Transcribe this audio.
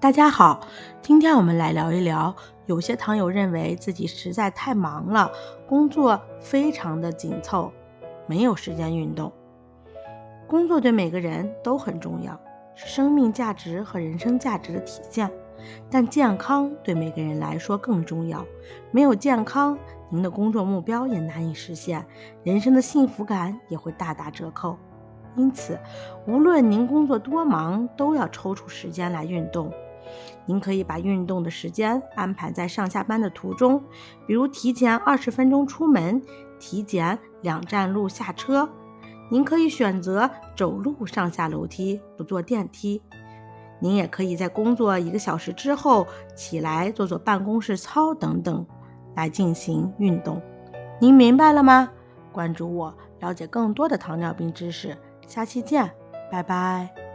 大家好，今天我们来聊一聊，有些糖友认为自己实在太忙了，工作非常的紧凑，没有时间运动。工作对每个人都很重要，是生命价值和人生价值的体现。但健康对每个人来说更重要，没有健康，您的工作目标也难以实现，人生的幸福感也会大打折扣。因此，无论您工作多忙，都要抽出时间来运动。您可以把运动的时间安排在上下班的途中，比如提前二十分钟出门，提前两站路下车。您可以选择走路上下楼梯，不坐电梯。您也可以在工作一个小时之后起来做做办公室操等等，来进行运动。您明白了吗？关注我，了解更多的糖尿病知识。下期见，拜拜。